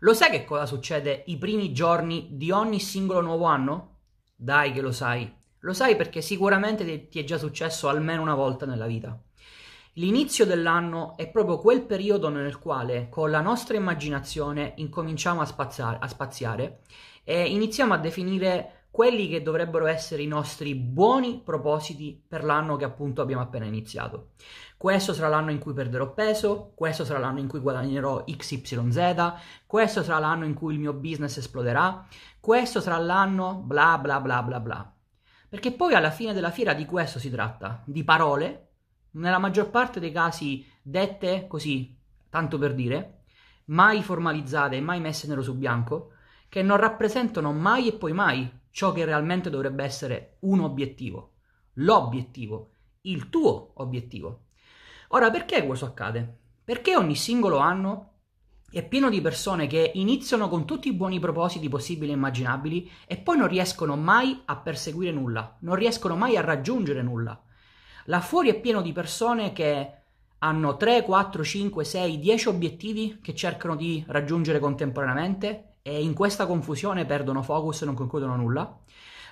Lo sai che cosa succede i primi giorni di ogni singolo nuovo anno? Dai che lo sai. Lo sai perché sicuramente ti è già successo almeno una volta nella vita. L'inizio dell'anno è proprio quel periodo nel quale con la nostra immaginazione incominciamo a spaziare, a spaziare e iniziamo a definire quelli che dovrebbero essere i nostri buoni propositi per l'anno che appunto abbiamo appena iniziato. Questo sarà l'anno in cui perderò peso, questo sarà l'anno in cui guadagnerò XYZ, questo sarà l'anno in cui il mio business esploderà, questo sarà l'anno bla bla bla bla bla. Perché poi alla fine della fiera di questo si tratta, di parole nella maggior parte dei casi dette così, tanto per dire, mai formalizzate mai messe nero su bianco, che non rappresentano mai e poi mai ciò che realmente dovrebbe essere un obiettivo, l'obiettivo, il tuo obiettivo. Ora, perché questo accade? Perché ogni singolo anno è pieno di persone che iniziano con tutti i buoni propositi possibili e immaginabili e poi non riescono mai a perseguire nulla, non riescono mai a raggiungere nulla. Là fuori è pieno di persone che hanno 3, 4, 5, 6, 10 obiettivi che cercano di raggiungere contemporaneamente e in questa confusione perdono focus e non concludono nulla.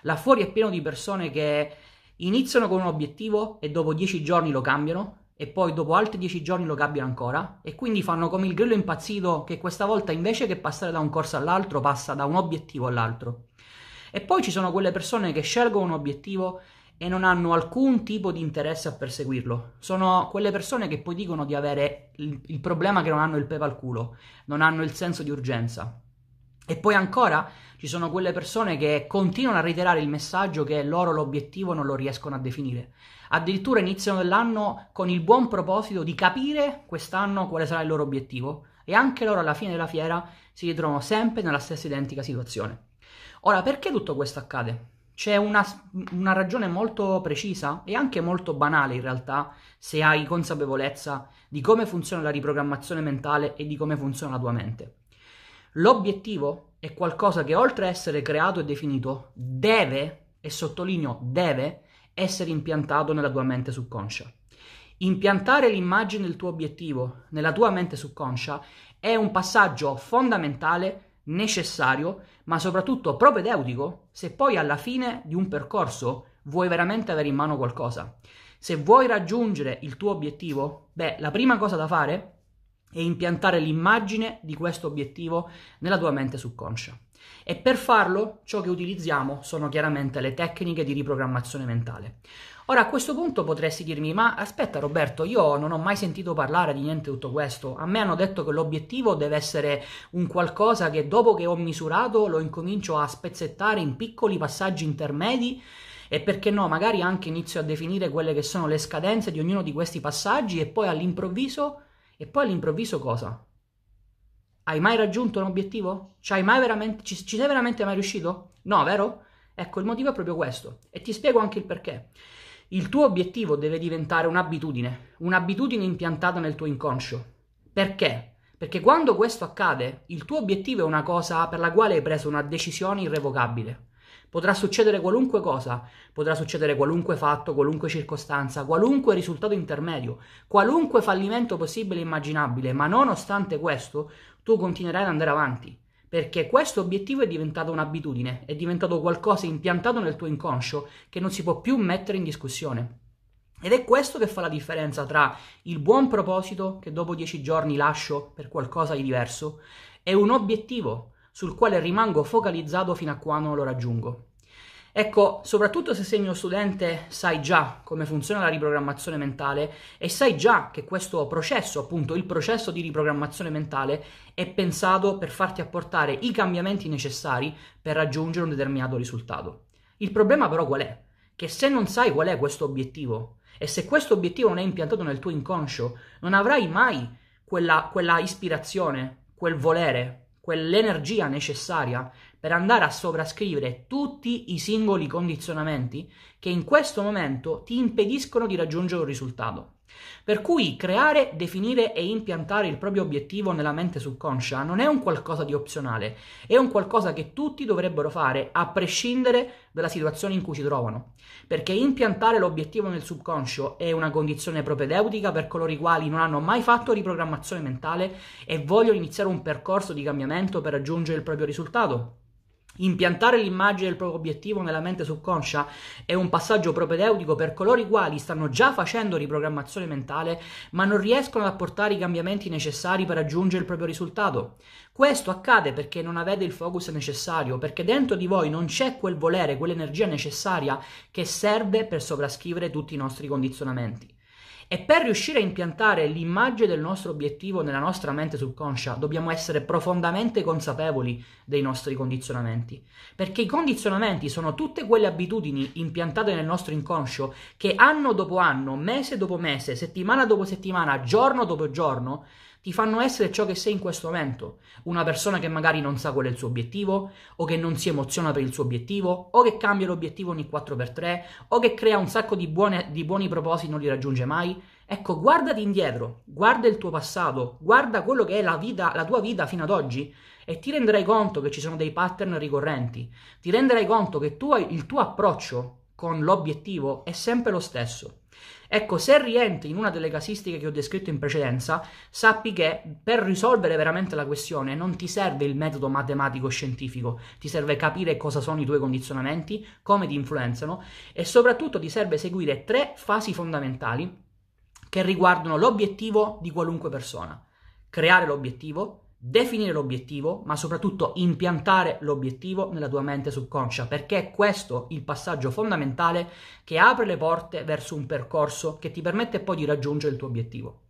Là fuori è pieno di persone che iniziano con un obiettivo e dopo 10 giorni lo cambiano e poi dopo altri 10 giorni lo cambiano ancora e quindi fanno come il grillo impazzito che questa volta invece che passare da un corso all'altro passa da un obiettivo all'altro. E poi ci sono quelle persone che scelgono un obiettivo e non hanno alcun tipo di interesse a perseguirlo. Sono quelle persone che poi dicono di avere il, il problema che non hanno il pepe al culo, non hanno il senso di urgenza. E poi ancora ci sono quelle persone che continuano a reiterare il messaggio che loro l'obiettivo non lo riescono a definire. Addirittura iniziano l'anno con il buon proposito di capire quest'anno quale sarà il loro obiettivo e anche loro alla fine della fiera si ritrovano sempre nella stessa identica situazione. Ora, perché tutto questo accade? C'è una, una, ragione molto precisa e anche molto banale in realtà se hai consapevolezza di come funziona la riprogrammazione mentale e di come funziona la tua mente. L'obiettivo è qualcosa che oltre a essere creato e definito deve, e sottolineo deve, essere impiantato nella tua mente subconscia. Impiantare l'immagine del tuo obiettivo nella tua mente subconscia è un passaggio fondamentale necessario, ma soprattutto propedeutico se poi alla fine di un percorso vuoi veramente avere in mano qualcosa. Se vuoi raggiungere il tuo obiettivo, beh, la prima cosa da fare è impiantare l'immagine di questo obiettivo nella tua mente subconscia. E per farlo ciò che utilizziamo sono chiaramente le tecniche di riprogrammazione mentale. Ora a questo punto potresti dirmi, ma aspetta Roberto, io non ho mai sentito parlare di niente tutto questo. A me hanno detto che l'obiettivo deve essere un qualcosa che dopo che ho misurato lo incomincio a spezzettare in piccoli passaggi intermedi e perché no, magari anche inizio a definire quelle che sono le scadenze di ognuno di questi passaggi e poi all'improvviso, e poi all'improvviso cosa? Hai mai raggiunto un obiettivo? Ci, ci, ci sei veramente mai riuscito? No, vero? Ecco, il motivo è proprio questo e ti spiego anche il perché. Il tuo obiettivo deve diventare un'abitudine, un'abitudine impiantata nel tuo inconscio. Perché? Perché quando questo accade, il tuo obiettivo è una cosa per la quale hai preso una decisione irrevocabile. Potrà succedere qualunque cosa, potrà succedere qualunque fatto, qualunque circostanza, qualunque risultato intermedio, qualunque fallimento possibile e immaginabile, ma nonostante questo, tu continuerai ad andare avanti perché questo obiettivo è diventato un'abitudine, è diventato qualcosa impiantato nel tuo inconscio che non si può più mettere in discussione. Ed è questo che fa la differenza tra il buon proposito che dopo dieci giorni lascio per qualcosa di diverso e un obiettivo sul quale rimango focalizzato fino a quando lo raggiungo. Ecco, soprattutto se sei mio studente, sai già come funziona la riprogrammazione mentale e sai già che questo processo, appunto il processo di riprogrammazione mentale, è pensato per farti apportare i cambiamenti necessari per raggiungere un determinato risultato. Il problema però qual è? Che se non sai qual è questo obiettivo e se questo obiettivo non è impiantato nel tuo inconscio, non avrai mai quella, quella ispirazione, quel volere, quell'energia necessaria per andare a sovrascrivere tutti i singoli condizionamenti che in questo momento ti impediscono di raggiungere un risultato. Per cui creare, definire e impiantare il proprio obiettivo nella mente subconscia non è un qualcosa di opzionale, è un qualcosa che tutti dovrebbero fare a prescindere dalla situazione in cui si trovano. Perché impiantare l'obiettivo nel subconscio è una condizione propedeutica per coloro i quali non hanno mai fatto riprogrammazione mentale e vogliono iniziare un percorso di cambiamento per raggiungere il proprio risultato. Impiantare l'immagine del proprio obiettivo nella mente subconscia è un passaggio propedeutico per coloro i quali stanno già facendo riprogrammazione mentale ma non riescono ad apportare i cambiamenti necessari per raggiungere il proprio risultato. Questo accade perché non avete il focus necessario, perché dentro di voi non c'è quel volere, quell'energia necessaria che serve per sovrascrivere tutti i nostri condizionamenti. E per riuscire a impiantare l'immagine del nostro obiettivo nella nostra mente subconscia, dobbiamo essere profondamente consapevoli dei nostri condizionamenti. Perché i condizionamenti sono tutte quelle abitudini impiantate nel nostro inconscio che anno dopo anno, mese dopo mese, settimana dopo settimana, giorno dopo giorno, ti fanno essere ciò che sei in questo momento. Una persona che magari non sa qual è il suo obiettivo, o che non si emoziona per il suo obiettivo, o che cambia l'obiettivo ogni 4x3, o che crea un sacco di, buone, di buoni propositi e non li raggiunge mai. Ecco, guardati indietro, guarda il tuo passato, guarda quello che è la, vita, la tua vita fino ad oggi e ti renderai conto che ci sono dei pattern ricorrenti. Ti renderai conto che tu, il tuo approccio con l'obiettivo è sempre lo stesso. Ecco, se rientri in una delle casistiche che ho descritto in precedenza, sappi che per risolvere veramente la questione non ti serve il metodo matematico scientifico, ti serve capire cosa sono i tuoi condizionamenti, come ti influenzano e soprattutto ti serve seguire tre fasi fondamentali che riguardano l'obiettivo di qualunque persona. Creare l'obiettivo, definire l'obiettivo, ma soprattutto impiantare l'obiettivo nella tua mente subconscia, perché è questo il passaggio fondamentale che apre le porte verso un percorso che ti permette poi di raggiungere il tuo obiettivo.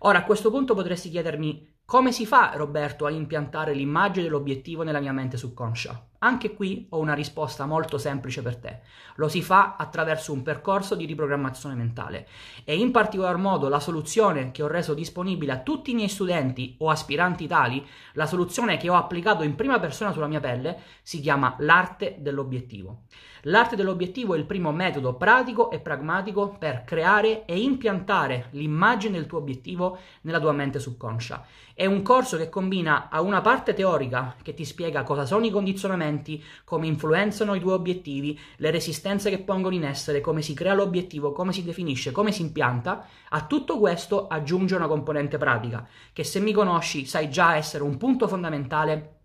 Ora, a questo punto potresti chiedermi come si fa, Roberto, a impiantare l'immagine dell'obiettivo nella mia mente subconscia? Anche qui ho una risposta molto semplice per te. Lo si fa attraverso un percorso di riprogrammazione mentale e in particolar modo la soluzione che ho reso disponibile a tutti i miei studenti o aspiranti tali, la soluzione che ho applicato in prima persona sulla mia pelle, si chiama l'arte dell'obiettivo. L'arte dell'obiettivo è il primo metodo pratico e pragmatico per creare e impiantare l'immagine del tuo obiettivo nella tua mente subconscia. È un corso che combina a una parte teorica che ti spiega cosa sono i condizionamenti, come influenzano i tuoi obiettivi, le resistenze che pongono in essere, come si crea l'obiettivo, come si definisce, come si impianta. A tutto questo aggiunge una componente pratica, che se mi conosci sai già essere un punto fondamentale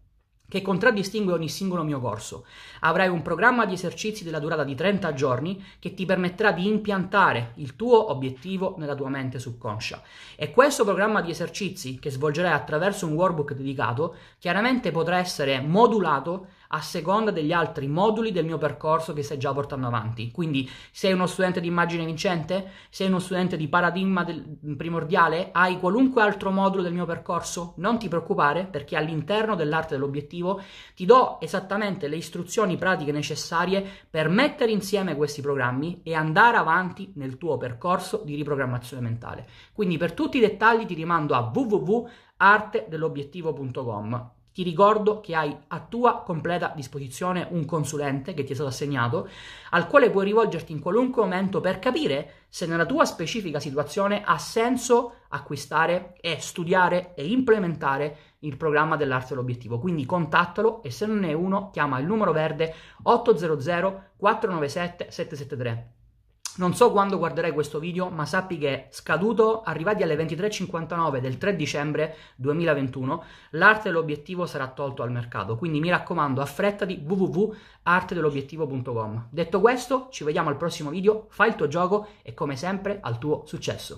che contraddistingue ogni singolo mio corso. Avrai un programma di esercizi della durata di 30 giorni che ti permetterà di impiantare il tuo obiettivo nella tua mente subconscia. E questo programma di esercizi, che svolgerai attraverso un workbook dedicato, chiaramente potrà essere modulato a seconda degli altri moduli del mio percorso che stai già portando avanti. Quindi sei uno studente di immagine vincente? Sei uno studente di paradigma del, primordiale? Hai qualunque altro modulo del mio percorso? Non ti preoccupare perché all'interno dell'arte dell'obiettivo ti do esattamente le istruzioni pratiche necessarie per mettere insieme questi programmi e andare avanti nel tuo percorso di riprogrammazione mentale. Quindi per tutti i dettagli ti rimando a www.artedell'obiettivo.com ti ricordo che hai a tua completa disposizione un consulente che ti è stato assegnato, al quale puoi rivolgerti in qualunque momento per capire se nella tua specifica situazione ha senso acquistare e studiare e implementare il programma dell'arte dell'obiettivo. Quindi contattalo e se non è uno, chiama il numero verde 800 497 773. Non so quando guarderai questo video, ma sappi che scaduto, arrivati alle 23.59 del 3 dicembre 2021, l'arte dell'obiettivo sarà tolto al mercato. Quindi mi raccomando, affrettati www.artedell'obiettivo.com. Detto questo, ci vediamo al prossimo video, fai il tuo gioco e come sempre al tuo successo.